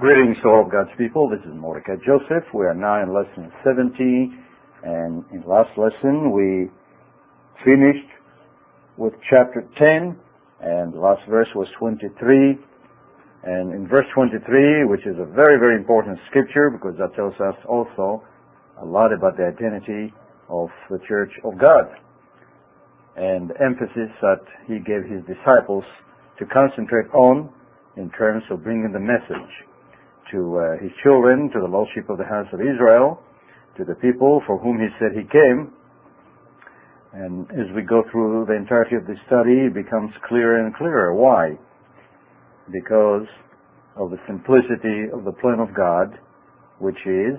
Greetings to all of God's people. This is Mordecai Joseph. We are now in lesson 70, and in last lesson we finished with chapter 10, and the last verse was 23. And in verse 23, which is a very, very important scripture because that tells us also a lot about the identity of the Church of God and the emphasis that he gave his disciples to concentrate on in terms of bringing the message to uh, his children, to the lost sheep of the house of Israel, to the people for whom he said he came. And as we go through the entirety of the study, it becomes clearer and clearer. Why? Because of the simplicity of the plan of God, which is,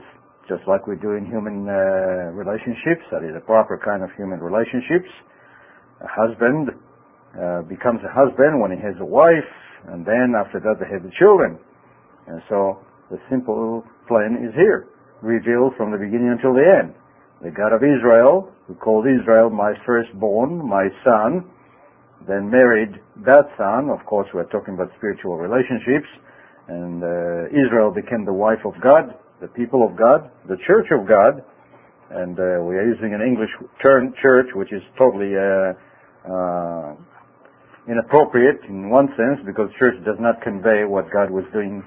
just like we do in human uh, relationships, that is a proper kind of human relationships, a husband uh, becomes a husband when he has a wife, and then after that they have the children. And so the simple plan is here, revealed from the beginning until the end. The God of Israel, who called Israel my firstborn, my son, then married that son. Of course, we're talking about spiritual relationships. And uh, Israel became the wife of God, the people of God, the church of God. And uh, we are using an English term, church, which is totally uh, uh inappropriate in one sense because church does not convey what God was doing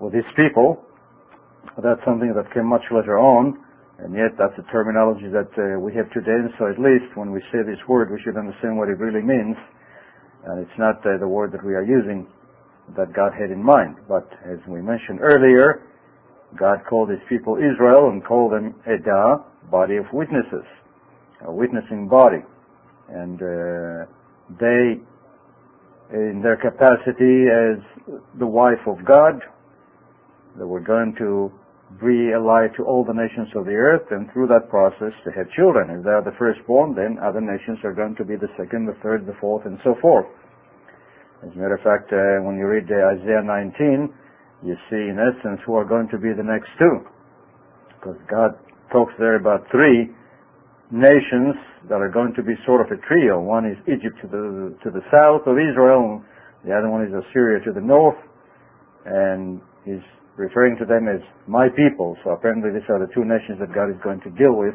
with his people. That's something that came much later on, and yet that's a terminology that uh, we have today. So at least when we say this word, we should understand what it really means. And it's not uh, the word that we are using that God had in mind. But as we mentioned earlier, God called his people Israel and called them Edah, body of witnesses, a witnessing body. And uh, they in their capacity as the wife of God. They were going to be a light to all the nations of the earth, and through that process to have children. If they are the firstborn, then other nations are going to be the second, the third, the fourth, and so forth. As a matter of fact, uh, when you read uh, Isaiah 19, you see in essence who are going to be the next two. Because God talks there about three nations that are going to be sort of a trio. One is Egypt to the to the south of Israel, the other one is Assyria to the north, and he's referring to them as my people. So apparently these are the two nations that God is going to deal with.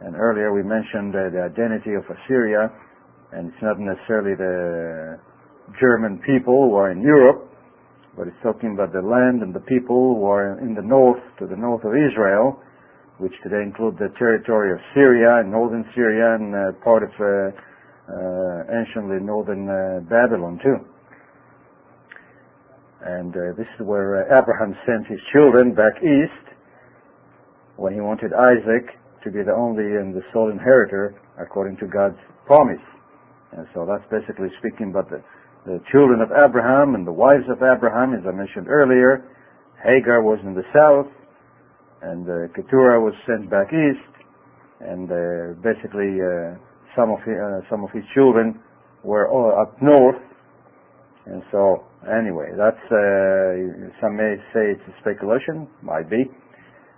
And earlier we mentioned uh, the identity of Assyria, and it's not necessarily the German people who are in Europe, but it's talking about the land and the people who are in the north, to the north of Israel, which today include the territory of Syria and northern Syria and uh, part of uh, uh, anciently northern Babylon too. And this is where Abraham sent his children back east when he wanted Isaac to be the only and the sole inheritor according to God's promise. And so that's basically speaking about the, the children of Abraham and the wives of Abraham, as I mentioned earlier. Hagar was in the south, and uh, Keturah was sent back east, and uh, basically uh, some of his, uh, some of his children were all up north, and so anyway, that's uh, some may say it's a speculation, might be,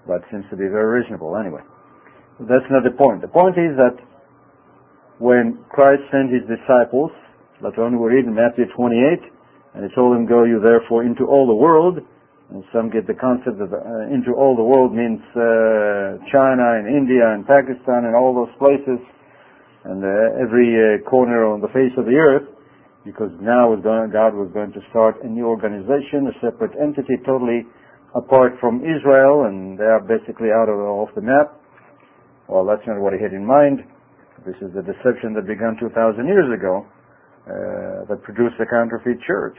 but seems to be very reasonable anyway. That's not the point. The point is that when Christ sent his disciples, later on we read in Matthew 28, and he told them, Go you therefore into all the world and some get the concept that uh, into all the world means uh, China and India and Pakistan and all those places and uh, every uh, corner on the face of the earth because now God was going to start a new organization, a separate entity totally apart from Israel and they are basically out of off the map. Well, that's not what he had in mind. This is the deception that began 2,000 years ago uh, that produced the counterfeit church.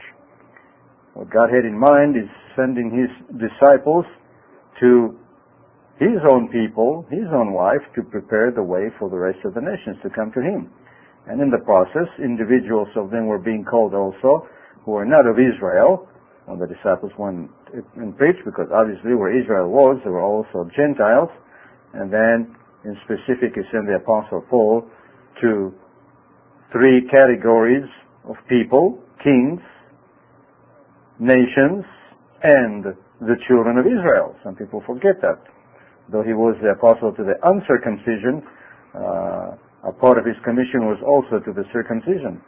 What God had in mind is sending his disciples to his own people, his own wife, to prepare the way for the rest of the nations to come to him. And in the process, individuals of them were being called also who were not of Israel when the disciples went and preached, because obviously where Israel was, there were also Gentiles. And then, in specific, he sent the Apostle Paul to three categories of people, kings, nations, and the children of Israel. Some people forget that. Though he was the apostle to the uncircumcision, uh, a part of his commission was also to the circumcision.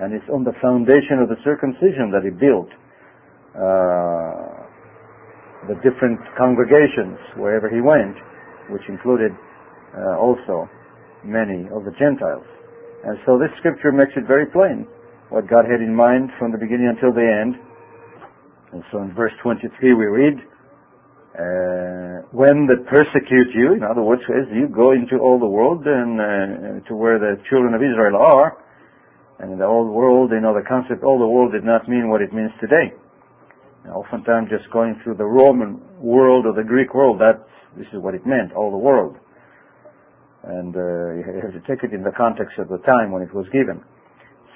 And it's on the foundation of the circumcision that he built uh, the different congregations wherever he went, which included uh, also many of the Gentiles. And so this scripture makes it very plain what God had in mind from the beginning until the end. And so in verse 23 we read, uh, when they persecute you, in other words, as you go into all the world and uh, to where the children of Israel are, and in the old world, you know, the concept all the world did not mean what it means today. And oftentimes just going through the Roman world or the Greek world, that this is what it meant, all the world. And uh, you have to take it in the context of the time when it was given.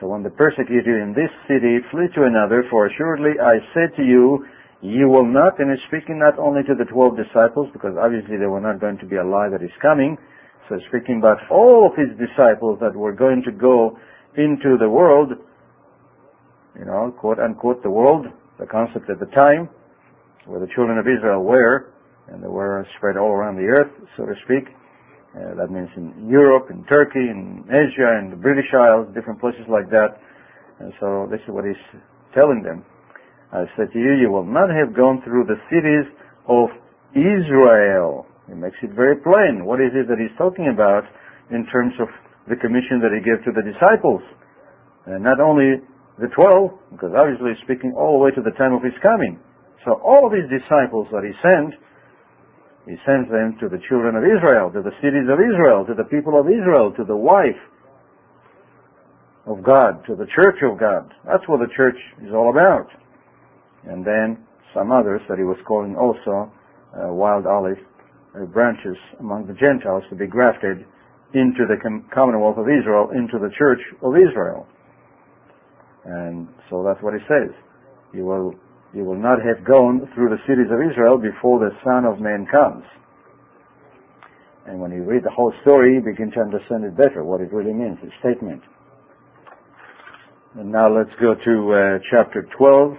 So when the persecute you in this city, flee to another, for assuredly I said to you, you will not, and he's speaking not only to the twelve disciples, because obviously they were not going to be alive that he's coming, so speaking about all of his disciples that were going to go into the world, you know, quote unquote, the world, the concept at the time, where the children of Israel were, and they were spread all around the earth, so to speak. Uh, that means in Europe, in Turkey, in Asia, in the British Isles, different places like that. And so this is what he's telling them. I said to you, you will not have gone through the cities of Israel. He makes it very plain. What is it that he's talking about in terms of the commission that he gave to the disciples? And not only the twelve, because obviously he's speaking all the way to the time of his coming. So all of his disciples that he sent, he sends them to the children of Israel, to the cities of Israel, to the people of Israel, to the wife of God, to the church of God. That's what the church is all about. And then some others that he was calling also uh, wild olive uh, branches among the Gentiles to be grafted into the commonwealth of Israel, into the church of Israel. And so that's what he says. You will, you will not have gone through the cities of Israel before the Son of Man comes. And when you read the whole story, you begin to understand it better, what it really means, the statement. And now let's go to uh, chapter 12,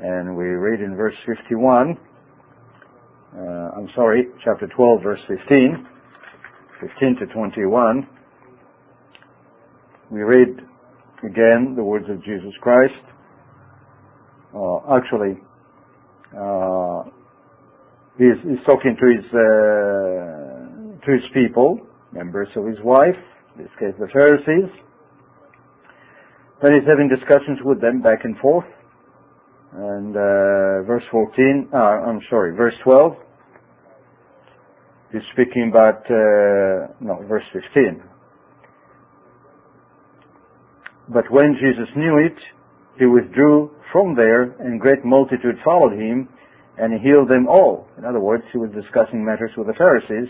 and we read in verse 51. Uh, I'm sorry, chapter 12, verse 15, 15 to 21. We read again the words of Jesus Christ. Uh, actually, uh, he's, talking to his uh, to his people, members of his wife, in this case the Pharisees. Then he's having discussions with them back and forth. And uh, verse 14, uh, I'm sorry, verse 12, he's speaking about, uh, no, verse 15. But when Jesus knew it, he withdrew from there, and great multitude followed him, and he healed them all. In other words, he was discussing matters with the Pharisees,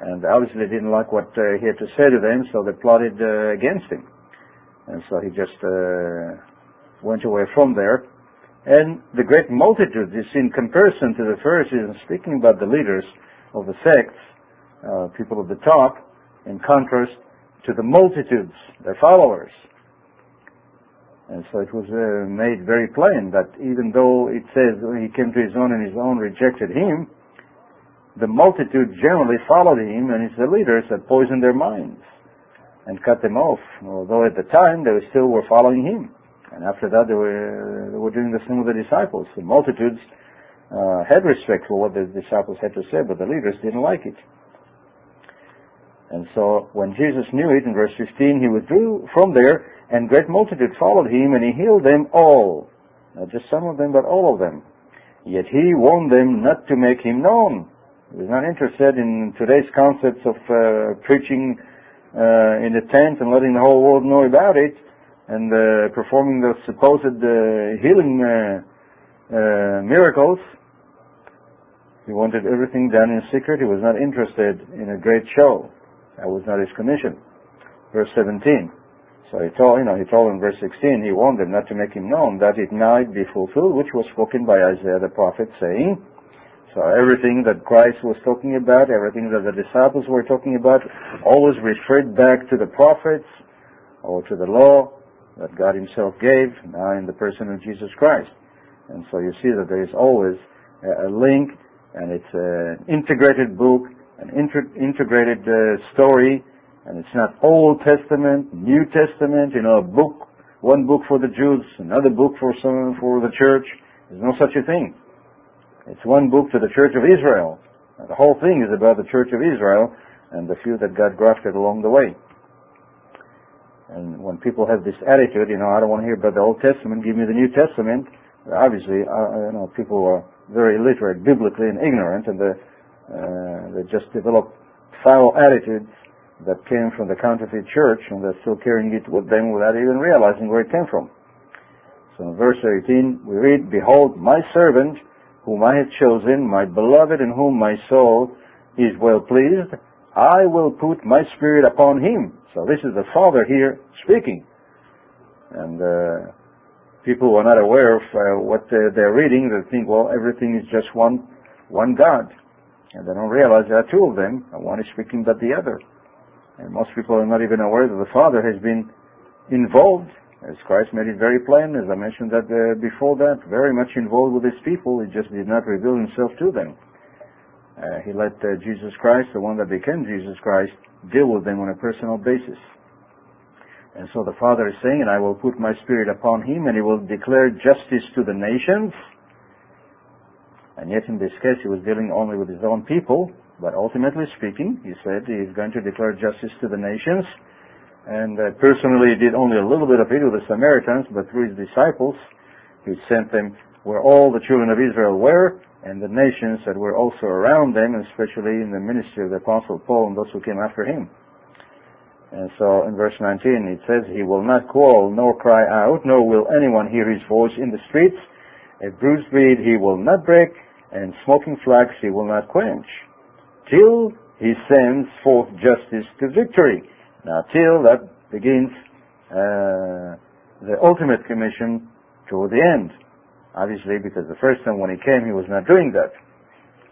and obviously they didn't like what uh, he had to say to them, so they plotted uh, against him. And so he just uh, went away from there. And the great multitude is in comparison to the Pharisees, and speaking about the leaders of the sects, uh, people at the top, in contrast to the multitudes, their followers. And so it was uh, made very plain that even though it says he came to his own and his own rejected him, the multitude generally followed him and his leaders had poisoned their minds and cut them off. Although at the time they still were following him. And after that they were, they were doing the same with the disciples. The multitudes uh, had respect for what the disciples had to say, but the leaders didn't like it. And so when Jesus knew it, in verse 15, he withdrew from there and great multitude followed him, and he healed them all. Not just some of them, but all of them. Yet he warned them not to make him known. He was not interested in today's concepts of uh, preaching uh, in the tent and letting the whole world know about it, and uh, performing those supposed uh, healing uh, uh, miracles. He wanted everything done in secret. He was not interested in a great show. That was not his commission. Verse 17. So he told, you know, he told in verse 16, he warned them not to make him known, that it might be fulfilled, which was spoken by Isaiah the prophet, saying, so everything that Christ was talking about, everything that the disciples were talking about, always referred back to the prophets or to the law that God himself gave, now in the person of Jesus Christ. And so you see that there is always a link, and it's an integrated book, an integrated uh, story, and it's not Old Testament, New Testament, you know, a book, one book for the Jews, another book for some, for the church, There's no such a thing. It's one book to the Church of Israel. The whole thing is about the Church of Israel and the few that got grafted along the way. And when people have this attitude, you know, I don't want to hear about the Old Testament, give me the New Testament. Obviously, uh, you know, people are very illiterate biblically and ignorant, and they, uh, they just developed foul attitudes that came from the counterfeit church, and they're still carrying it with them without even realizing where it came from. So in verse 18, we read, Behold, my servant, whom I have chosen, my beloved in whom my soul is well pleased, I will put my spirit upon him. So this is the Father here speaking. And uh, people who are not aware of uh, what uh, they're reading, they think, well, everything is just one, one God. And they don't realize there are two of them, one is speaking but the other. And most people are not even aware that the Father has been involved, as Christ made it very plain, as I mentioned that uh, before that, very much involved with his people. He just did not reveal himself to them. Uh, he let uh, Jesus Christ, the one that became Jesus Christ, deal with them on a personal basis. And so the Father is saying, and I will put my Spirit upon him, and he will declare justice to the nations. And yet in this case, he was dealing only with his own people, but ultimately speaking, he said he is going to declare justice to the nations. And uh, personally, he did only a little bit of it with the Samaritans, but through his disciples, he sent them where all the children of Israel were, and the nations that were also around them, especially in the ministry of the Apostle Paul and those who came after him. And so in verse 19 it says, He will not call nor cry out, nor will anyone hear his voice in the streets. A bruised reed he will not break, and smoking flax he will not quench, till he sends forth justice to victory. Now, till that begins uh, the ultimate commission toward the end. Obviously, because the first time when he came, he was not doing that.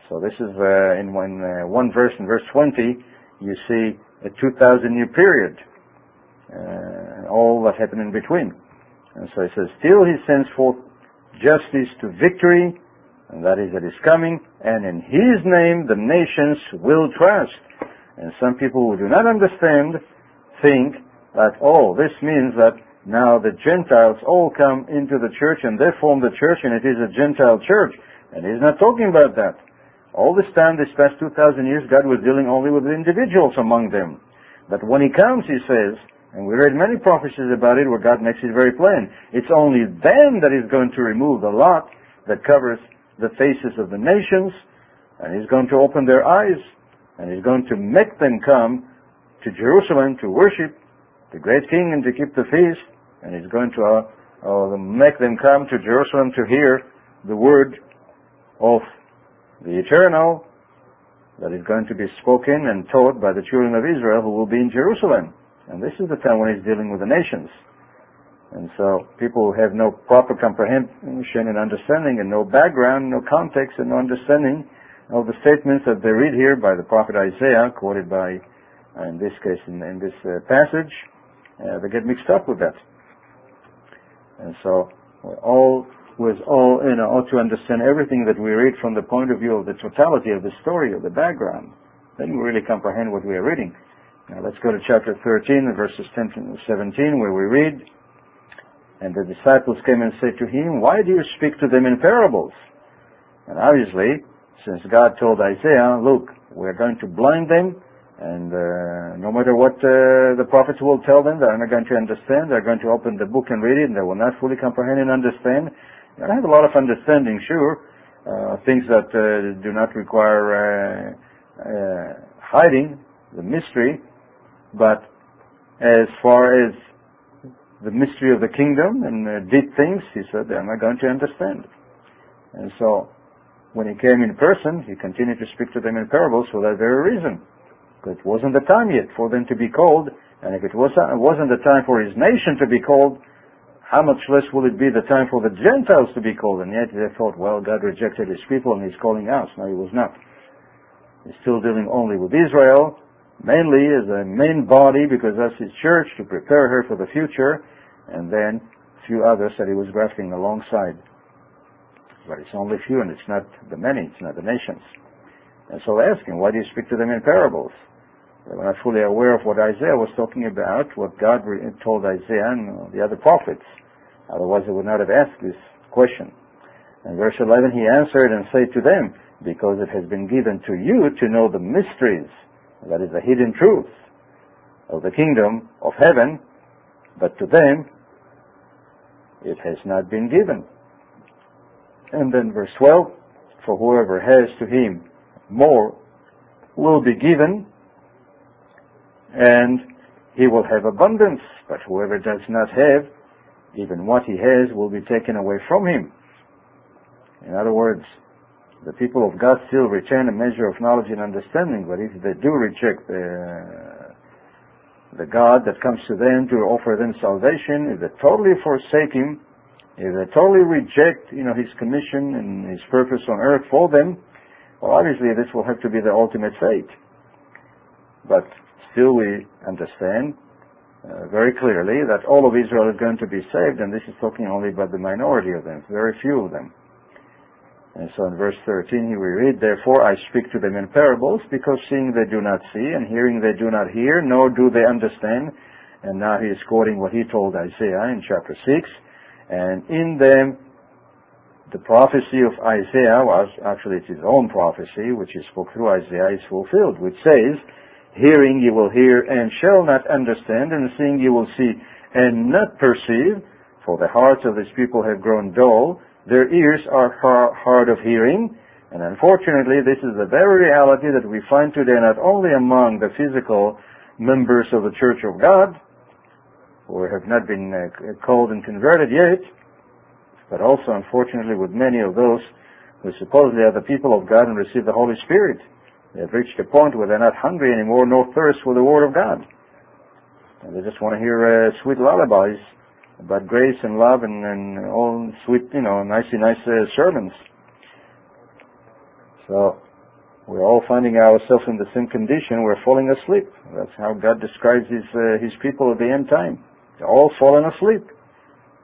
So this is uh, in one, uh, one verse, in verse 20, you see a 2,000 year period, uh, all that happened in between. And so he says, still he sends forth justice to victory, and that is that is coming, and in his name the nations will trust. And some people who do not understand think that, oh, this means that now the Gentiles all come into the church and they form the church and it is a Gentile church. And he's not talking about that. All this time, this past 2,000 years, God was dealing only with individuals among them. But when he comes, he says, and we read many prophecies about it where God makes it very plain, it's only them that he's going to remove the lot that covers the faces of the nations, and he's going to open their eyes, and he's going to make them come to Jerusalem to worship the great king and to keep the feast, and he's going to uh, uh, make them come to Jerusalem to hear the word of the eternal that is going to be spoken and taught by the children of Israel who will be in Jerusalem. And this is the time when he's dealing with the nations. And so people who have no proper comprehension and understanding and no background, no context and no understanding of the statements that they read here by the prophet Isaiah, quoted by, uh, in this case, in, in this uh, passage, uh, they get mixed up with that. And so we all was all you know ought to understand everything that we read from the point of view of the totality of the story of the background. Then we really comprehend what we are reading. Now let's go to chapter 13, verses 10 to 17, where we read, And the disciples came and said to him, Why do you speak to them in parables? And obviously, since God told Isaiah, Look, we're going to blind them and uh, no matter what uh, the prophets will tell them, they're not going to understand. They're going to open the book and read it, and they will not fully comprehend and understand. I have a lot of understanding, sure, uh, things that uh, do not require uh, uh, hiding, the mystery, but as far as the mystery of the kingdom and uh, did things, he said, they're not going to understand. And so, when he came in person, he continued to speak to them in parables for that very reason Because it wasn't the time yet for them to be called, and if it was, uh, wasn't the time for his nation to be called, how much less will it be the time for the Gentiles to be called? And yet they thought, well, God rejected his people and he's calling us. No, he was not. He's still dealing only with Israel, mainly as a main body because that's his church to prepare her for the future, and then a few others that he was grafting alongside. But it's only few and it's not the many, it's not the nations. And so they ask him, why do you speak to them in parables? They were not fully aware of what Isaiah was talking about, what God told Isaiah and the other prophets. Otherwise, they would not have asked this question. And verse 11, he answered and said to them, Because it has been given to you to know the mysteries, that is the hidden truth of the kingdom of heaven, but to them it has not been given. And then verse 12, For whoever has to him more will be given, and he will have abundance, but whoever does not have, even what he has will be taken away from him. In other words, the people of God still retain a measure of knowledge and understanding, but if they do reject the, the God that comes to them to offer them salvation, if they totally forsake Him, if they totally reject, you know, His commission and His purpose on earth for them, well, obviously this will have to be the ultimate fate. But still we understand uh, very clearly that all of Israel is going to be saved, and this is talking only about the minority of them, very few of them. And so in verse 13 here we read, Therefore I speak to them in parables, because seeing they do not see, and hearing they do not hear, nor do they understand. And now he is quoting what he told Isaiah in chapter 6. And in them, the prophecy of Isaiah was, actually it's his own prophecy, which is spoke through Isaiah, is fulfilled, which says, Hearing you will hear and shall not understand, and seeing you will see and not perceive, for the hearts of this people have grown dull, their ears are hard of hearing, and unfortunately, this is the very reality that we find today not only among the physical members of the Church of God, who have not been uh, called and converted yet, but also, unfortunately, with many of those who supposedly are the people of God and receive the Holy Spirit. They have reached a point where they're not hungry anymore, nor thirst for the Word of God. And they just want to hear uh, sweet lullabies about grace and love and, and all sweet, you know, nicey nice uh, sermons. So we're all finding ourselves in the same condition. We're falling asleep. That's how God describes His uh, His people at the end time. They're all fallen asleep,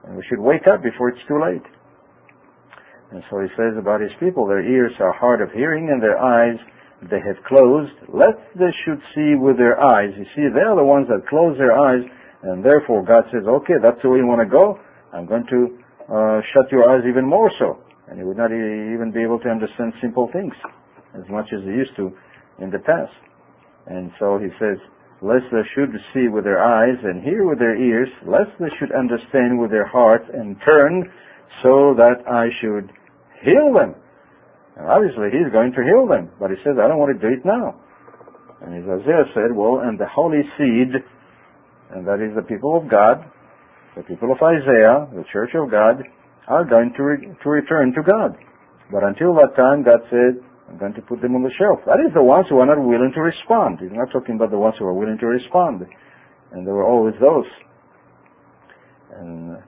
and we should wake up before it's too late. And so He says about His people: their ears are hard of hearing, and their eyes they have closed, lest they should see with their eyes. You see, they are the ones that close their eyes and therefore God says, okay, that's the way you want to go. I'm going to uh, shut your eyes even more so. And you would not even be able to understand simple things as much as you used to in the past. And so he says, lest they should see with their eyes and hear with their ears, lest they should understand with their hearts and turn so that I should heal them. And obviously he's going to heal them, but he says, I don't want to do it now. And as Isaiah said, well, and the holy seed and that is the people of God, the people of Isaiah, the church of God, are going to, re- to return to God. But until that time, God said, I'm going to put them on the shelf. That is the ones who are not willing to respond. He's not talking about the ones who are willing to respond. And there were always those. And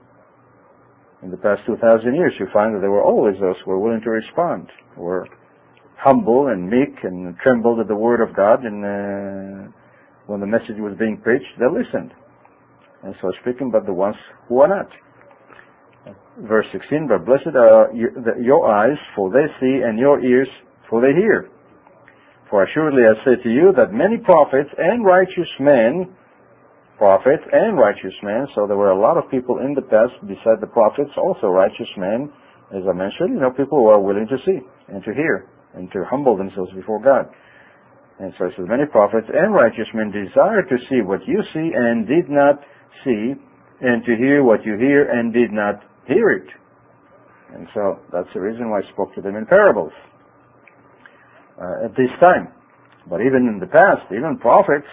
in the past 2,000 years, you find that there were always those who were willing to respond, were humble and meek and trembled at the word of God and uh, when the message was being preached, they listened. And so speaking about the ones who are not. Verse 16, but blessed are your eyes, for they see, and your ears, for they hear. For assuredly I say to you that many prophets and righteous men, prophets and righteous men, so there were a lot of people in the past beside the prophets, also righteous men, as I mentioned, you know, people who are willing to see and to hear and to humble themselves before God. And so it says, many prophets and righteous men desire to see what you see and did not see, and to hear what you hear and did not hear it. And so that's the reason why I spoke to them in parables uh, at this time. But even in the past, even prophets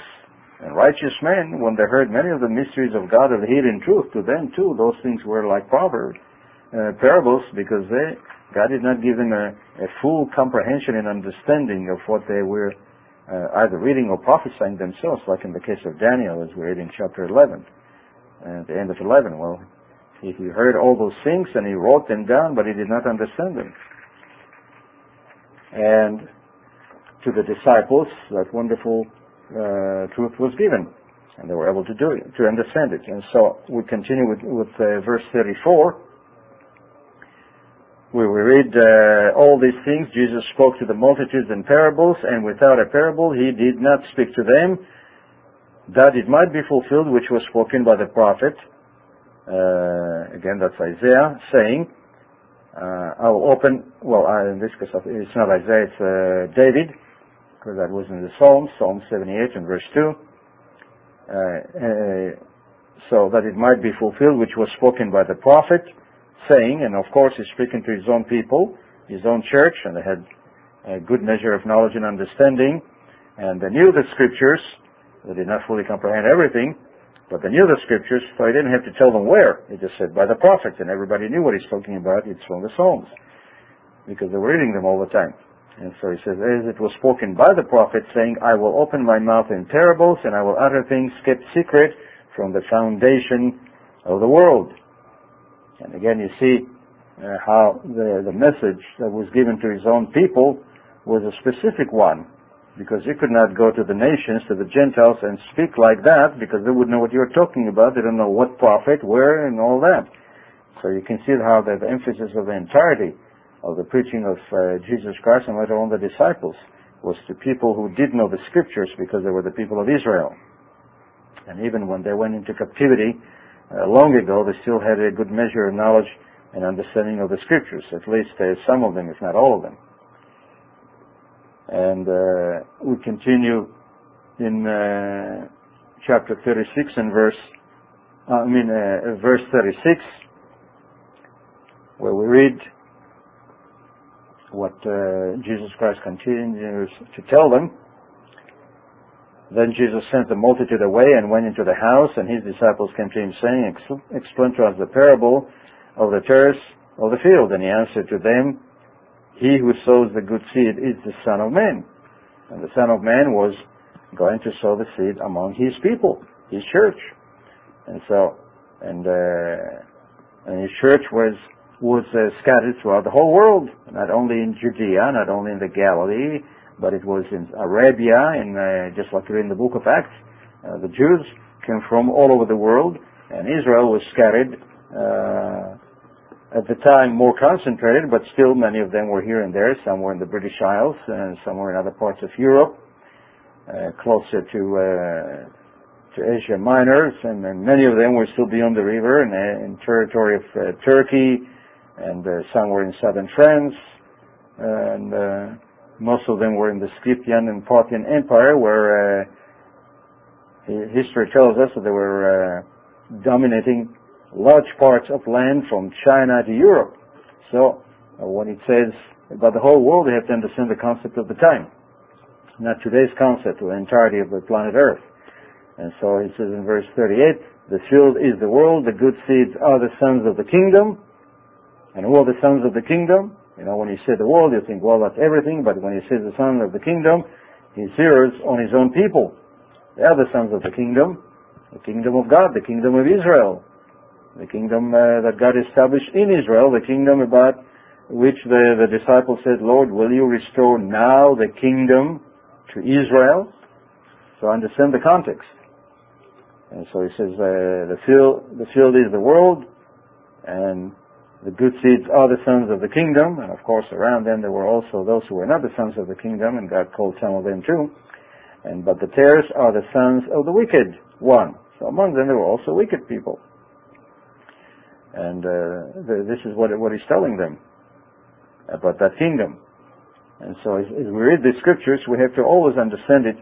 and righteous men, when they heard many of the mysteries of God of the hidden truth, to them too, those things were like proverbs, uh, parables, because they God did not give them a, a full comprehension and understanding of what they were uh, either reading or prophesying themselves, like in the case of Daniel, as we read in chapter 11, at the end of 11. Well, he, he heard all those things and he wrote them down, but he did not understand them. And to the disciples, that wonderful uh, truth was given, and they were able to do it, to understand it. And so we continue with, with uh, verse 34 we read uh, all these things. Jesus spoke to the multitudes in parables, and without a parable he did not speak to them, that it might be fulfilled which was spoken by the prophet. Uh, again, that's Isaiah saying, uh, I will open, well, uh, in this case, it's not Isaiah, it's uh, David, because that was in the Psalms, Psalm 78 and verse 2. Uh, uh, so that it might be fulfilled, which was spoken by the prophet, saying, and of course he's speaking to his own people, his own church, and they had a good measure of knowledge and understanding, and they knew the scriptures. They did not fully comprehend everything, but they knew the scriptures, so he didn't have to tell them where. He just said by the prophets, and everybody knew what he's talking about. It's from the Psalms, because they were reading them all the time. And so he says, as it was spoken by the prophet, saying, I will open my mouth in parables, and I will utter things kept secret from the foundation of the world. And again, you see uh, how the, the message that was given to his own people was a specific one. Because you could not go to the nations, to the Gentiles, and speak like that, because they wouldn't know what you're talking about. They don't know what prophet, where, and all that. So you can see how the, the emphasis of the entirety of the preaching of uh, Jesus Christ and later on the disciples was to people who did know the scriptures because they were the people of Israel. And even when they went into captivity uh, long ago, they still had a good measure of knowledge and understanding of the scriptures, at least uh, some of them, if not all of them. And uh, we continue in uh, chapter 36 and verse, uh, I mean, verse 36, where we read what Jesus Christ continues to tell them. Then Jesus sent the multitude away and went into the house, and his disciples came to him, saying, Explain to us the parable of the tares of the field. And he answered to them, He who sows the good seed is the Son of Man. And the Son of Man was going to sow the seed among his people, his church. And so, and, uh, and his church was was uh, scattered throughout the whole world, not only in Judea, not only in the Galilee, but it was in Arabia, and uh, just like in the book of Acts, uh, the Jews came from all over the world, and Israel was scattered. Uh, at the time, more concentrated, but still many of them were here and there. Some were in the British Isles, and some were in other parts of Europe, uh, closer to uh, to Asia Minor, and, and, many of them were still beyond the river in, in territory of Turkey, and some were in southern France, and most of them were in the Scythian and Parthian Empire, where uh, history tells us that they were uh, dominating large parts of land from China to Europe. So uh, when it says about the whole world, they have to understand the concept of the time, not today's concept the entirety of the planet Earth. And so it says in verse 38, the field is the world, the good seeds are the sons of the kingdom. And who are the sons of the kingdom? You know, when he said the world, you think, well, that's everything, but when he says the son of the kingdom, he zeroes on his own people. They are the sons of the kingdom, the kingdom of God, the kingdom of Israel, the kingdom uh, that God established in Israel, the kingdom about which the, the disciples said, Lord, will you restore now the kingdom to Israel? So understand the context. And so he says, uh, the field, the field is the world, and the good seeds are the sons of the kingdom, and of course around them there were also those who were not the sons of the kingdom, and God called some of them too. And but the tares are the sons of the wicked one. So among them there were also wicked people. And uh, this is what what he's telling them about that kingdom. And so as, as we read the scriptures, we have to always understand it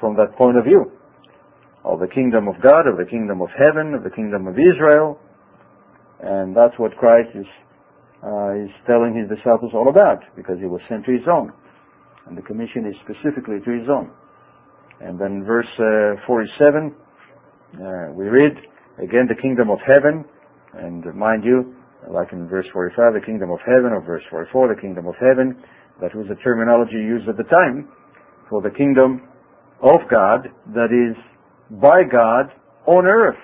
from that point of view of the kingdom of God, of the kingdom of heaven, of the kingdom of Israel, and that's what Christ is, uh, is telling his disciples all about, because he was sent to his own. And the commission is specifically to his own. And then verse uh, 47, uh, we read, again, the kingdom of heaven, and mind you, like in verse 45, the kingdom of heaven, or verse 44, the kingdom of heaven, that was the terminology used at the time for the kingdom of God that is by God on earth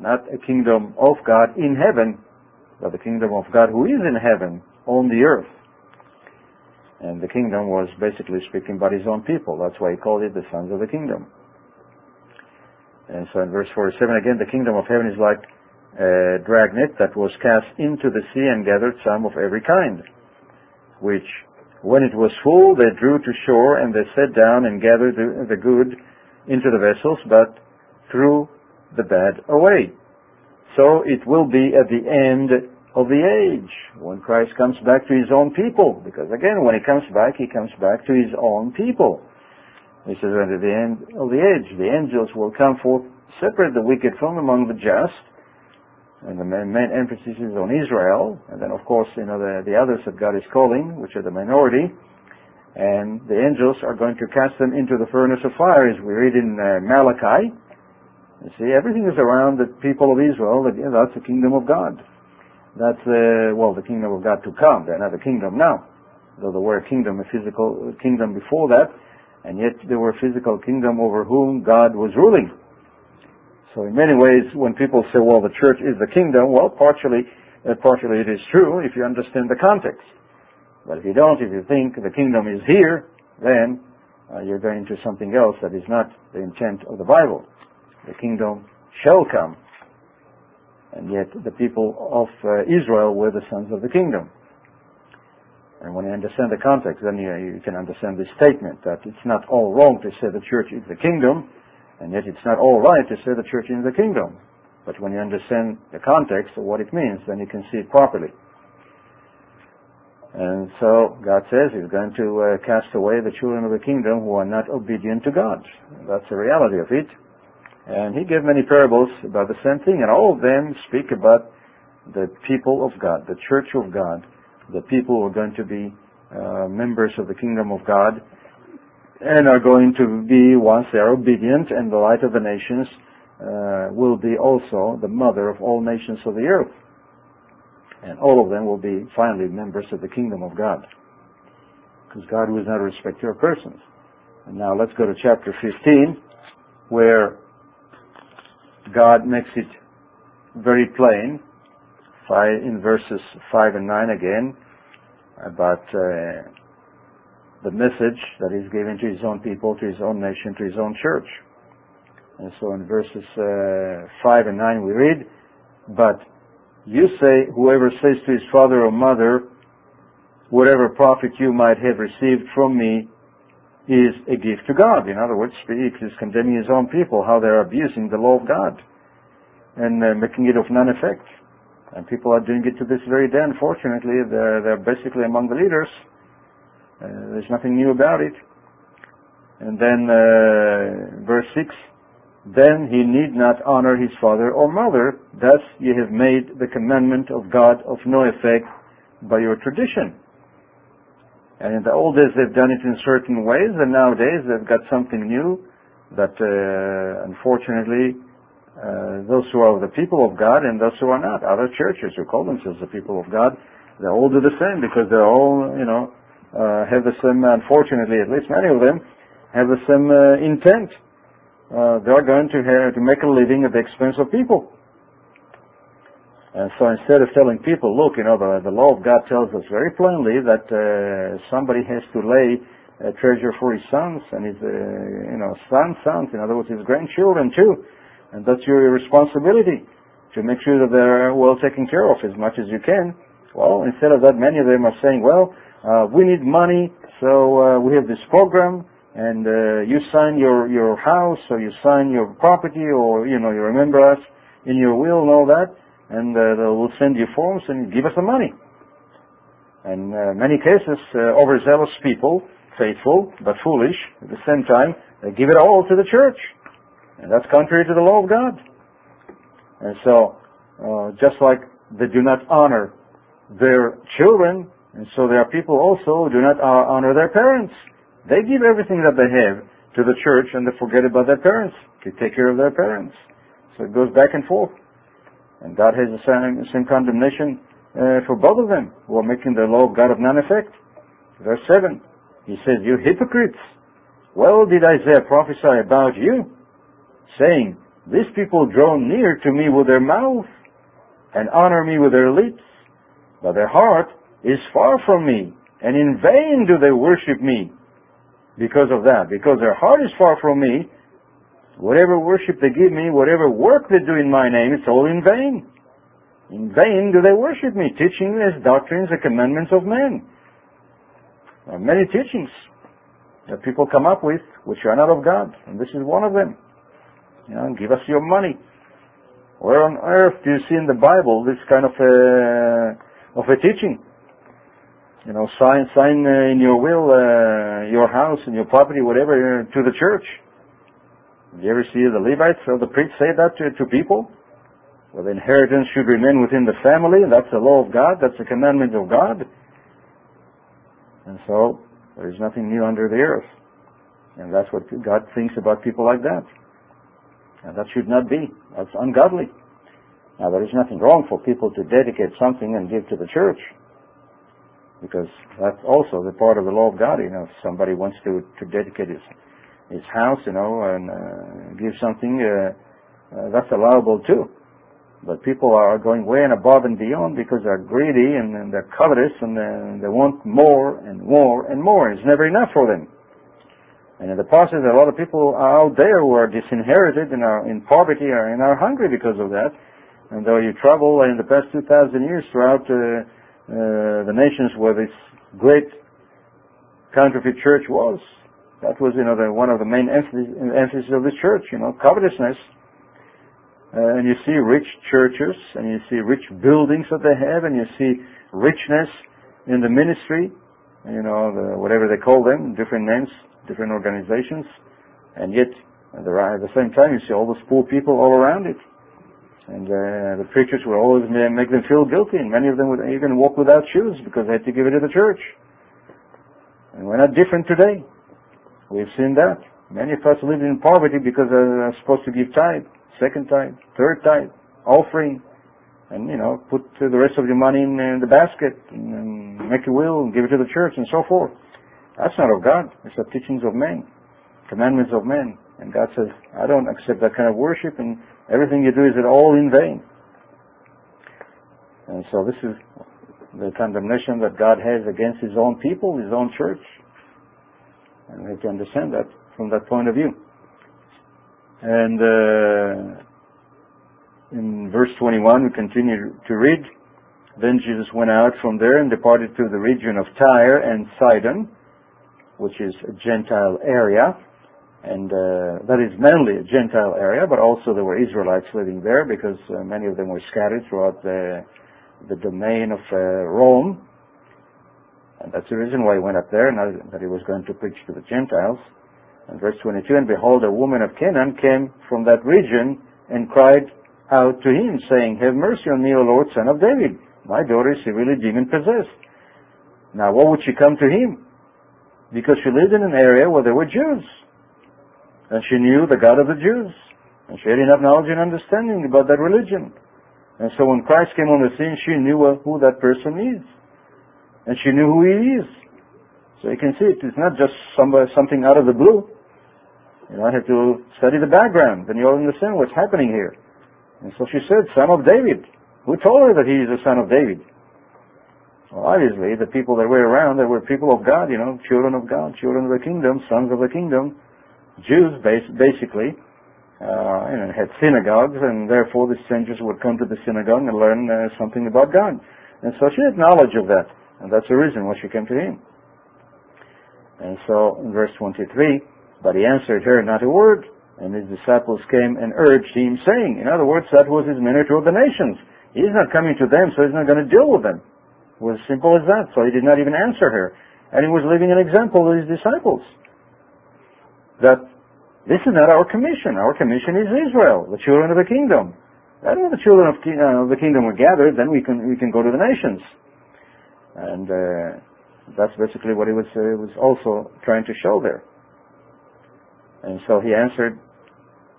not a kingdom of God in heaven, but the kingdom of God who is in heaven on the earth. And the kingdom was basically speaking about his own people. That's why he called it the sons of the kingdom. And so in verse 47 again, the kingdom of heaven is like a dragnet that was cast into the sea and gathered some of every kind, which when it was full, they drew to shore and they sat down and gathered the, the good into the vessels, but threw the bad away. So it will be at the end of the age, when Christ comes back to his own people. Because again, when he comes back, he comes back to his own people. He says, at the end of the age, the angels will come forth, separate the wicked from among the just, and the main, main emphasis is on Israel, and then of course, you know, the, the others that God is calling, which are the minority, and the angels are going to cast them into the furnace of fire, as we read in uh, Malachi. You see, everything is around the people of Israel, that's the kingdom of God. That's, uh, well, the kingdom of God to come. They're not a kingdom now. Though there were a kingdom, a physical kingdom before that, and yet they were a physical kingdom over whom God was ruling. So in many ways, when people say, well, the church is the kingdom, well, partially, uh, partially it is true if you understand the context. But if you don't, if you think the kingdom is here, then uh, you're going to something else that is not the intent of the Bible. The kingdom shall come and yet the people of uh, Israel were the sons of the kingdom. And when you understand the context, then you, you, can understand this statement that it's not all wrong to say the church is the kingdom, and yet it's not all right to say the church is the kingdom. But when you understand the context of what it means, then you can see it properly. And so God says He's going to uh, cast away the children of the kingdom who are not obedient to God. That's the reality of it. And he gave many parables about the same thing, and all of them speak about the people of God, the church of God, the people who are going to be uh, members of the kingdom of God, and are going to be, once they are obedient and the light of the nations, uh, will be also the mother of all nations of the earth. And all of them will be finally members of the kingdom of God. Because God was not a respecter of persons. And now let's go to chapter 15, where God makes it very plain five, in verses 5 and 9 again about uh, the message that is given to his own people, to his own nation, to his own church. And so in verses uh, 5 and 9 we read, But you say, whoever says to his father or mother, whatever profit you might have received from me is a gift to God. In other words, speaks is condemning his own people, how they're abusing the law of God and uh, making it of none effect. And people are doing it to this very day, unfortunately. They're, they're basically among the leaders. Uh, there's nothing new about it. And then uh, verse 6, Then he need not honor his father or mother, thus ye have made the commandment of God of no effect by your tradition. And in the old days they've done it in certain ways, and nowadays they've got something new that uh, unfortunately uh, those who are the people of God and those who are not, other churches who call themselves the people of God, they all do the same because they're all, you know, uh, have the same, unfortunately, at least many of them, have the same uh, intent. Uh, they're going to have to make a living at the expense of people. And so instead of telling people, look, you know, the, the law of God tells us very plainly that uh, somebody has to lay a treasure for his sons and his, uh, you know, sons' sons, in other words, his grandchildren too. And that's your responsibility to make sure that they're well taken care of as much as you can. Well, instead of that, many of them are saying, well, uh, we need money, so uh, we have this program, and uh, you sign your, your house, or you sign your property, or, you know, you remember us in your will and all that, and uh, they will send you forms and give us the money. And uh, many cases, uh, overzealous people, faithful but foolish at the same time, they give it all to the church, and that's contrary to the law of God. And so, uh, just like they do not honor their children, and so there are people also do not uh, honor their parents. They give everything that they have to the church, and they forget about their parents. They take care of their parents. So it goes back and forth. And God has the same, same condemnation uh, for both of them who are making the law God of none effect. Verse 7, he says, You hypocrites! Well did Isaiah prophesy about you, saying, These people draw near to me with their mouth and honor me with their lips, but their heart is far from me, and in vain do they worship me. Because of that, because their heart is far from me, Whatever worship they give me, whatever work they do in my name, it's all in vain. In vain do they worship me, teaching as doctrines the commandments of men. There are many teachings that people come up with which are not of God, and this is one of them. You know, give us your money. Where on earth do you see in the Bible this kind of a, of a teaching? You know, sign, sign uh, in your will, uh, your house and your property, whatever, to the church. You ever see the Levites or the priests say that to, to people? Well, the inheritance should remain within the family. That's the law of God. That's the commandment of God. And so, there is nothing new under the earth. And that's what God thinks about people like that. And that should not be. That's ungodly. Now, there is nothing wrong for people to dedicate something and give to the church. Because that's also the part of the law of God. You know, if somebody wants to, to dedicate his, his house, you know, and uh, give something, uh, uh, that's allowable too. But people are going way and above and beyond because they're greedy and, and they're covetous and they, they want more and more and more. It's never enough for them. And in the process, a lot of people are out there who are disinherited and are in poverty and are hungry because of that. And though you travel in the past 2,000 years throughout uh, uh, the nations where this great counterfeit church was, that was, you know, the, one of the main emphasis, emphasis of the church, you know, covetousness. Uh, and you see rich churches, and you see rich buildings that they have, and you see richness in the ministry, you know, the, whatever they call them, different names different organizations, and yet at the same time you see all those poor people all around it. And uh, the preachers would always make them feel guilty, and many of them would even walk without shoes because they had to give it to the church. And we're not different today. We've seen that. Many of us live in poverty because they're supposed to give tithe, second tithe, third tithe, offering, and you know, put the rest of your money in, in the basket and, and make a will and give it to the church and so forth. That's not of God. It's the teachings of men, commandments of men. And God says, I don't accept that kind of worship, and everything you do is all in vain. And so this is the condemnation that God has against His own people, His own church. And we have to understand that from that point of view. And uh, in verse 21, we continue to read. Then Jesus went out from there and departed to the region of Tyre and Sidon which is a Gentile area, and uh, that is mainly a Gentile area, but also there were Israelites living there because uh, many of them were scattered throughout the, the domain of uh, Rome. And that's the reason why he went up there, not that he was going to preach to the Gentiles. And verse 22, and behold, a woman of Canaan came from that region and cried out to him, saying, Have mercy on me, O Lord, son of David. My daughter is severely demon possessed. Now, what would she come to him? because she lived in an area where there were Jews. And she knew the God of the Jews. And she had enough knowledge and understanding about that religion. And so when Christ came on the scene, she knew who that person is. And she knew who he is. So you can see it. It's not just somebody, something out of the blue. You know, I have to study the background, then you'll understand what's happening here. And so she said, son of David. Who told her that he is the son of David? Well, obviously, the people that were around, they were people of God, you know, children of God, children of the kingdom, sons of the kingdom, Jews, basically, uh, know, had synagogues, and therefore the strangers would come to the synagogue and learn uh, something about God. And so she had knowledge of that, and that's the reason why she came to him. And so, in verse 23, but he answered her not a word, and his disciples came and urged him, saying, in other words, that was his ministry toward the nations. He's not coming to them, so he's not going to deal with them. It was as simple as that. So he did not even answer her. And he was leaving an example to his disciples. That this is not our commission. Our commission is Israel, the children of the kingdom. And when the children of, uh, the kingdom were gathered, then we can we can go to the nations. And uh, that's basically what he was uh, was also trying to show there. And so he answered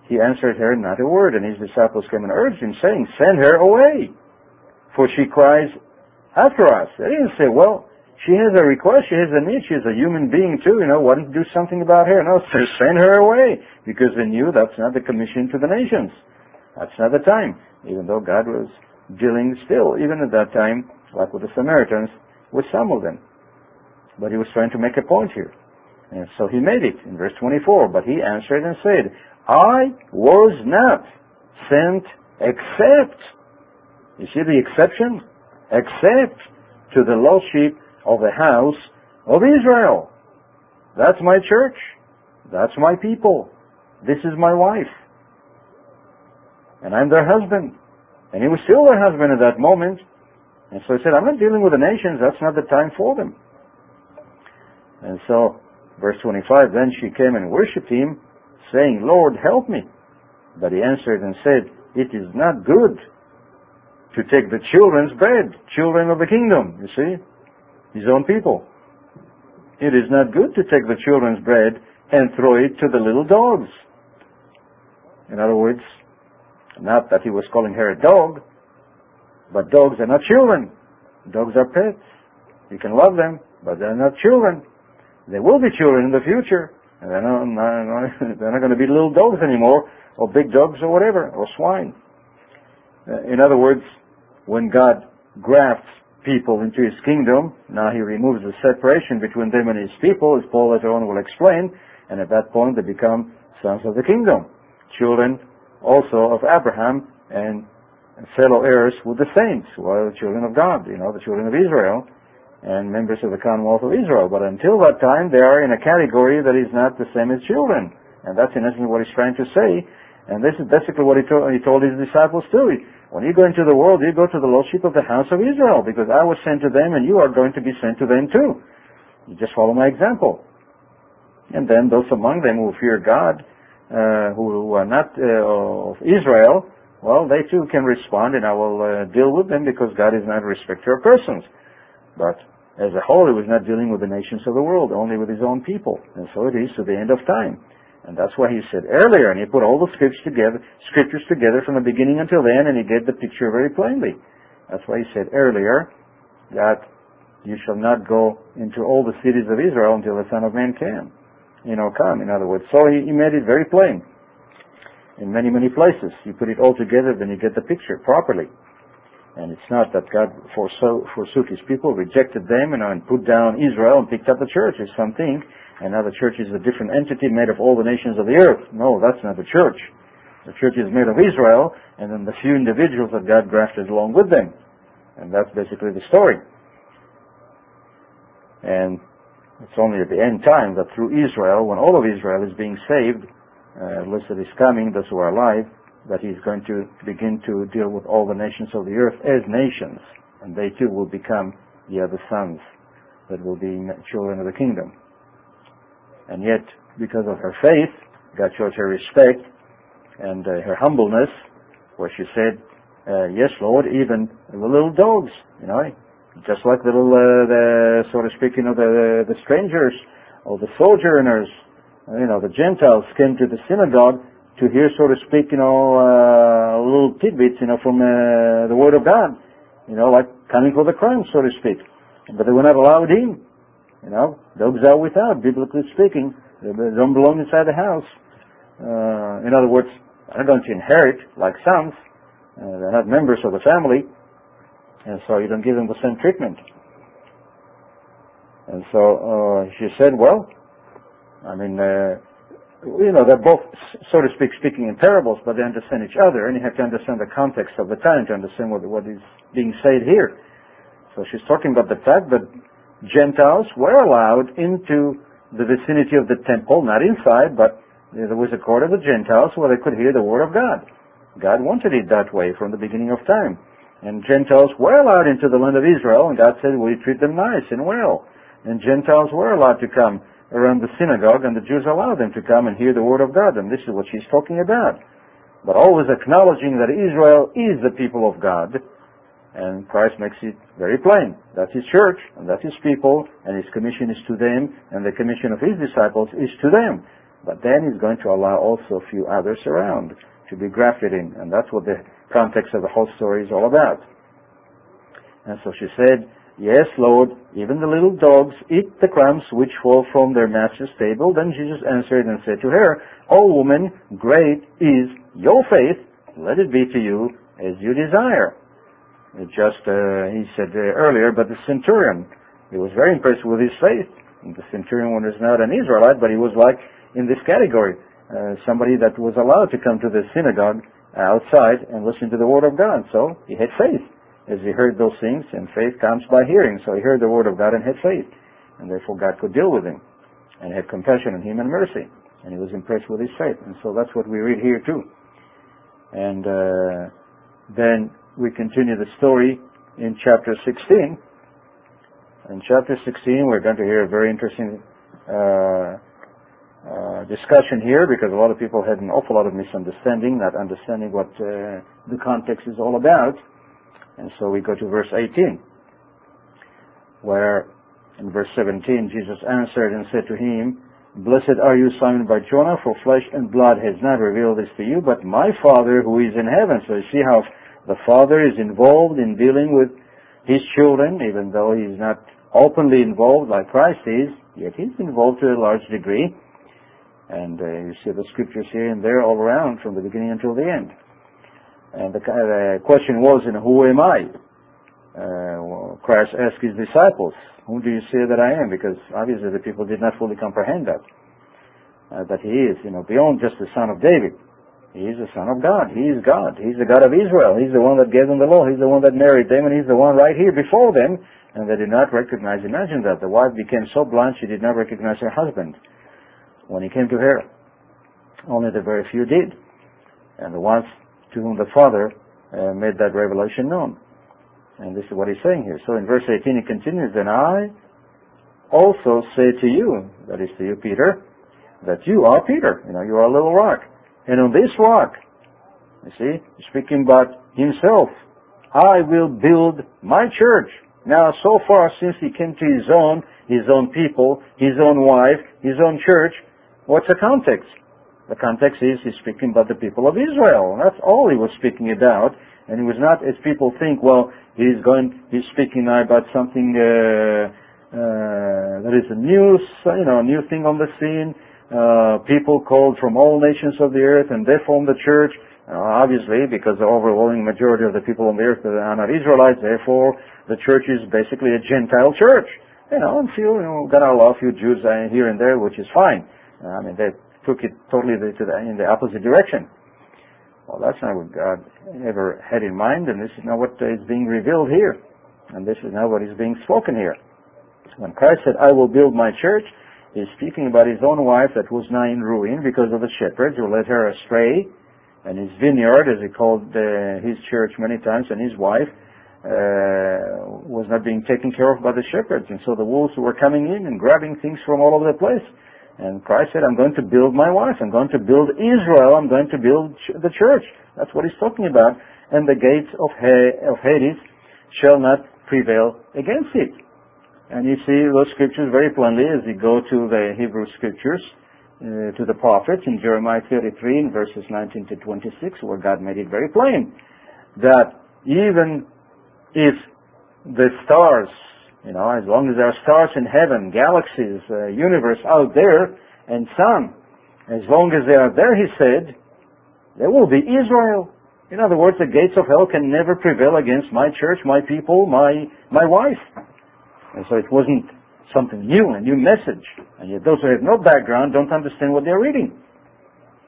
he answered her not a word, and his disciples came and urged him, saying, Send her away, for she cries after us. They didn't say, well, she has a request, she has a need, she's a human being too, you know, why don't you do something about her? No, send her away, because they knew that's not the commission to the nations. That's not the time, even though God was dealing still, even at that time, like with the Samaritans, with some of them. But he was trying to make a point here. And so he made it in verse 24. But he answered and said, I was not sent except, you see the exception? except to the lost sheep of the house of Israel. That's my church. That's my people. This is my wife. and I'm their husband. And he was still their husband at that moment. And so he said, I'm not dealing with the nations. That's not the time for them. And so, verse 25, then she came and worshipped him, saying, Lord, help me. But he answered and said, It is not good to take the children's bread, children of the kingdom, you see, his own people. It is not good to take the children's bread and throw it to the little dogs. In other words, not that he was calling her a dog, but dogs are not children. Dogs are pets. You can love them, but they're not children. They will be children in the future. And they're not, not, they're not going to be little dogs anymore, or big dogs or whatever, or swine. Uh, in other words, when God grafts people into his kingdom, now he removes the separation between them and his people, as Paul later on will explain, and at that point they become sons of the kingdom, children also of Abraham and fellow heirs with the saints, who are the children of God, you know, the children of Israel, and members of the Commonwealth of Israel. But until that time, they are in a category that is not the same as children. And that's in essence what he's trying to say. And this is basically what he told, he told his disciples too. When you go into the world, you go to the lordship of the house of Israel, because I was sent to them and you are going to be sent to them too. You just follow my example. And then those among them who fear God, uh, who are not uh, of Israel, well, they too can respond and I will uh, deal with them because God is not a respecter of persons. But as a whole, he was not dealing with the nations of the world, only with his own people. And so it is to the end of time. And that's why he said earlier, and he put all the scriptures together, scriptures together from the beginning until then, and he gave the picture very plainly. That's why he said earlier that you shall not go into all the cities of Israel until the Son of Man can, you know, come. In other words, so he, he made it very plain in many, many places. You put it all together, then you get the picture properly. And it's not that God forsook his people, rejected them, you and put down Israel and picked up the church. It's something. And now the church is a different entity made of all the nations of the earth. No, that's not the church. The church is made of Israel and then the few individuals that God grafted along with them. And that's basically the story. And it's only at the end time that through Israel, when all of Israel is being saved, listed is coming, those who are alive, that he's going to begin to deal with all the nations of the earth as nations, and they too will become the other sons that will be children of the kingdom. And yet, because of her faith, God shows her respect and uh, her humbleness, where she said, uh, "Yes, Lord, even the little dogs, you know, just like the little, uh, the so to speak, you know, the the strangers or the sojourners, you know, the Gentiles came to the synagogue." to hear, so to speak, you know, uh, little tidbits, you know, from uh, the Word of God, you know, like coming for the crown, so to speak. But they were not allowed in. You know, dogs are without, biblically speaking. They don't belong inside the house. Uh, in other words, they're going to inherit like sons. Uh, they're not members of the family, and so you don't give them the same treatment. And so uh, she said, well, I mean, uh, you know, they're both, so to speak, speaking in parables, but they understand each other, and you have to understand the context of the time to understand what, what is being said here. So she's talking about the fact that Gentiles were allowed into the vicinity of the temple, not inside, but there was a court of the Gentiles where they could hear the word of God. God wanted it that way from the beginning of time. And Gentiles were allowed into the land of Israel, and God said, we treat them nice and well. And Gentiles were allowed to come around the synagogue, and the Jews allowed them to come and hear the word of God, and this is what she's talking about. But always acknowledging that Israel is the people of God, and Christ makes it very plain. That's his church, and that's his people, and his commission is to them, and the commission of his disciples is to them. But then he's going to allow also a few others around to be grafted in, and that's what the context of the whole story is all about. And so she said, Yes, Lord, even the little dogs eat the crumbs which fall from their master's table. Then Jesus answered and said to her, O woman, great is your faith. Let it be to you as you desire. It just, uh, he said uh, earlier, but the centurion, he was very impressed with his faith. And the centurion was not an Israelite, but he was like in this category, uh, somebody that was allowed to come to the synagogue outside and listen to the word of God. So he had faith as he heard those things, and faith comes by hearing. So he heard the word of God and had faith, and therefore God could deal with him, and had compassion on him and mercy, and he was impressed with his faith. And so that's what we read here too. And uh, then we continue the story in chapter 16. In chapter 16, we're going to hear a very interesting uh, uh, discussion here because a lot of people had an awful lot of misunderstanding, not understanding what uh, the context is all about. And so we go to verse 18, where in verse 17 Jesus answered and said to him, Blessed are you, Simon Bar-Jonah, for flesh and blood has not revealed this to you, but my Father who is in heaven. So you see how the Father is involved in dealing with his children, even though he's not openly involved like Christ is, yet he's involved to a large degree. And uh, you see the scriptures here and there all around from the beginning until the end. And the, uh, question was, you know, who am I? Uh, Christ asked his disciples, whom do you say that I am? Because obviously the people did not fully comprehend that. Uh, that he is, you know, beyond just the son of David. He is the son of God. He is God. He's the God of Israel. He's the one that gave them the law. He's the one that married them, and he's the one right here before them. And they did not recognize. Imagine that. The wife became so blind she did not recognize her husband when he came to her. Only the very few did. And the ones to whom the Father uh, made that revelation known. And this is what he's saying here. So in verse 18 he continues, Then I also say to you, that is to you, Peter, that you are Peter. You know, you are a little rock. And on this rock, you see, speaking about himself, I will build my church. Now, so far since he came to his own, his own people, his own wife, his own church, what's the context? The context is he's speaking about the people of Israel. That's all he was speaking about. And it was not, as people think, well, he's going, he's speaking now about something uh, uh, that is a new, you know, new thing on the scene. Uh, people called from all nations of the earth, and they form the church. Uh, obviously, because the overwhelming majority of the people on the earth are not Israelites, therefore the church is basically a Gentile church. You know, and few, you know, got a few Jews here and there, which is fine. I mean, they took it totally the, the, in the opposite direction. Well, that's not what God ever had in mind, and this is not what is being revealed here. And this is not what is being spoken here. When Christ said, I will build my church, he's speaking about his own wife that was now in ruin because of the shepherds who led her astray, and his vineyard, as he called uh, his church many times, and his wife, uh, was not being taken care of by the shepherds. And so the wolves were coming in and grabbing things from all over the place. And Christ said, I'm going to build my wife. I'm going to build Israel. I'm going to build the church. That's what he's talking about. And the gates of, Hades shall not prevail against it. And you see those scriptures very plainly as you go to the Hebrew scriptures, uh, to the prophets in Jeremiah 33 in verses 19 to 26, where God made it very plain that even if the stars you know, as long as there are stars in heaven, galaxies, uh, universe out there, and sun, as long as they are there, he said, there will be Israel. In other words, the gates of hell can never prevail against my church, my people, my, my wife. And so it wasn't something new, a new message. And yet those who have no background don't understand what they're reading,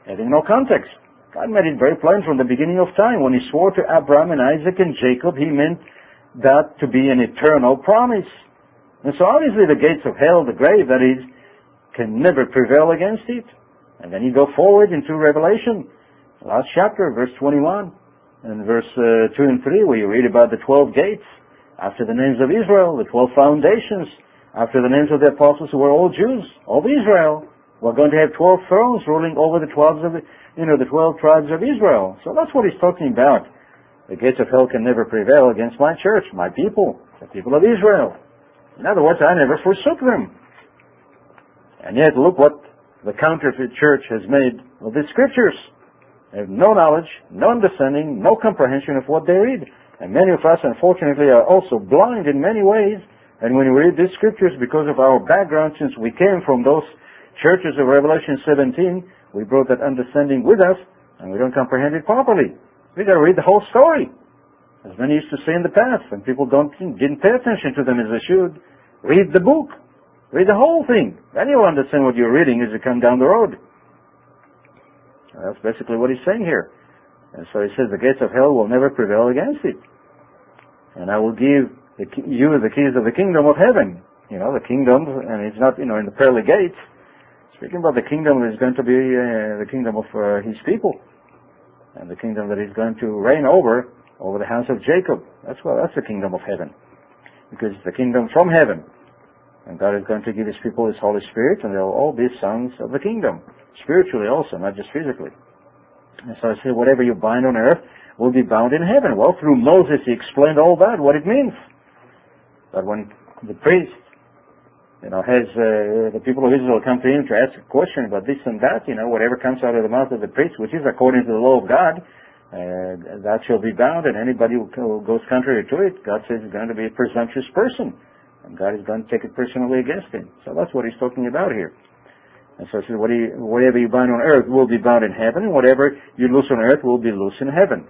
having no context. God made it very plain from the beginning of time. When he swore to Abraham and Isaac and Jacob, he meant that to be an eternal promise. And so obviously the gates of hell, the grave that is, can never prevail against it. And then you go forward into Revelation, last chapter, verse 21, and verse uh, 2 and 3, where you read about the 12 gates, after the names of Israel, the 12 foundations, after the names of the apostles who were all Jews, of Israel. We're going to have 12 thrones ruling over the 12 of the, you know, the 12 tribes of Israel. So that's what he's talking about. The gates of hell can never prevail against my church, my people, the people of Israel. In other words, I never forsook them. And yet, look what the counterfeit church has made of the scriptures. They have no knowledge, no understanding, no comprehension of what they read. And many of us, unfortunately, are also blind in many ways. And when we read these scriptures, because of our background, since we came from those churches of Revelation 17, we brought that understanding with us, and we don't comprehend it properly. We got to read the whole story. As many used to say in the past, and people don't didn't pay attention to them as they should. Read the book. Read the whole thing. Then you'll understand what you're reading as you come down the road. That's basically what he's saying here. And so he says the gates of hell will never prevail against it. And I will give the, you the keys of the kingdom of heaven. You know, the kingdom, and it's not, you know, in the pearly gates. Speaking about the kingdom is going to be uh, the kingdom of uh, his people. And the kingdom that he's going to reign over, over the house of Jacob. That's what, that's the kingdom of heaven. Because it's the kingdom from heaven. And God is going to give his people his Holy Spirit, and they'll all be sons of the kingdom. Spiritually also, not just physically. And so I say, whatever you bind on earth will be bound in heaven. Well, through Moses he explained all that, what it means. But when the priest, you know, has uh, the people of Israel come to him to ask a question about this and that, you know, whatever comes out of the mouth of the priest, which is according to the law of God, uh, that shall be bound, and anybody who goes contrary to it, God says is going to be a presumptuous person, and God is going to take it personally against him. So that's what he's talking about here. And so he says, whatever you bind on earth will be bound in heaven, and whatever you loose on earth will be loose in heaven.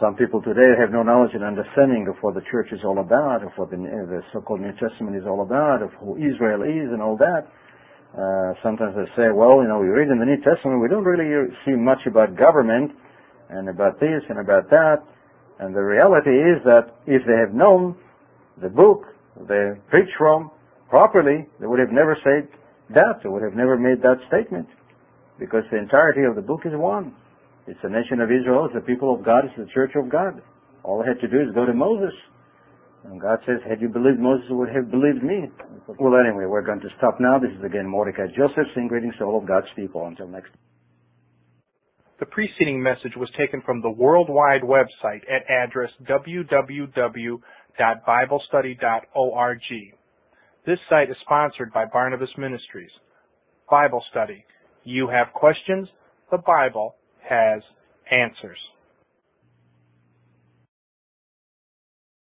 Some people today have no knowledge and understanding of what the church is all about, of what the, the so-called New Testament is all about, of who Israel is and all that. Uh, sometimes they say, well, you know, we read in the New Testament, we don't really see much about government and about this and about that. And the reality is that if they have known the book they preach from properly, they would have never said that. They would have never made that statement. Because the entirety of the book is one. It's the nation of Israel, it's the people of God, it's the church of God. All I had to do is go to Moses. And God says, had you believed Moses, would have believed me. Well, anyway, we're going to stop now. This is again Mordecai Joseph saying greetings to all of God's people. Until next The preceding message was taken from the worldwide website at address www.biblestudy.org. This site is sponsored by Barnabas Ministries. Bible study. You have questions? The Bible has answers.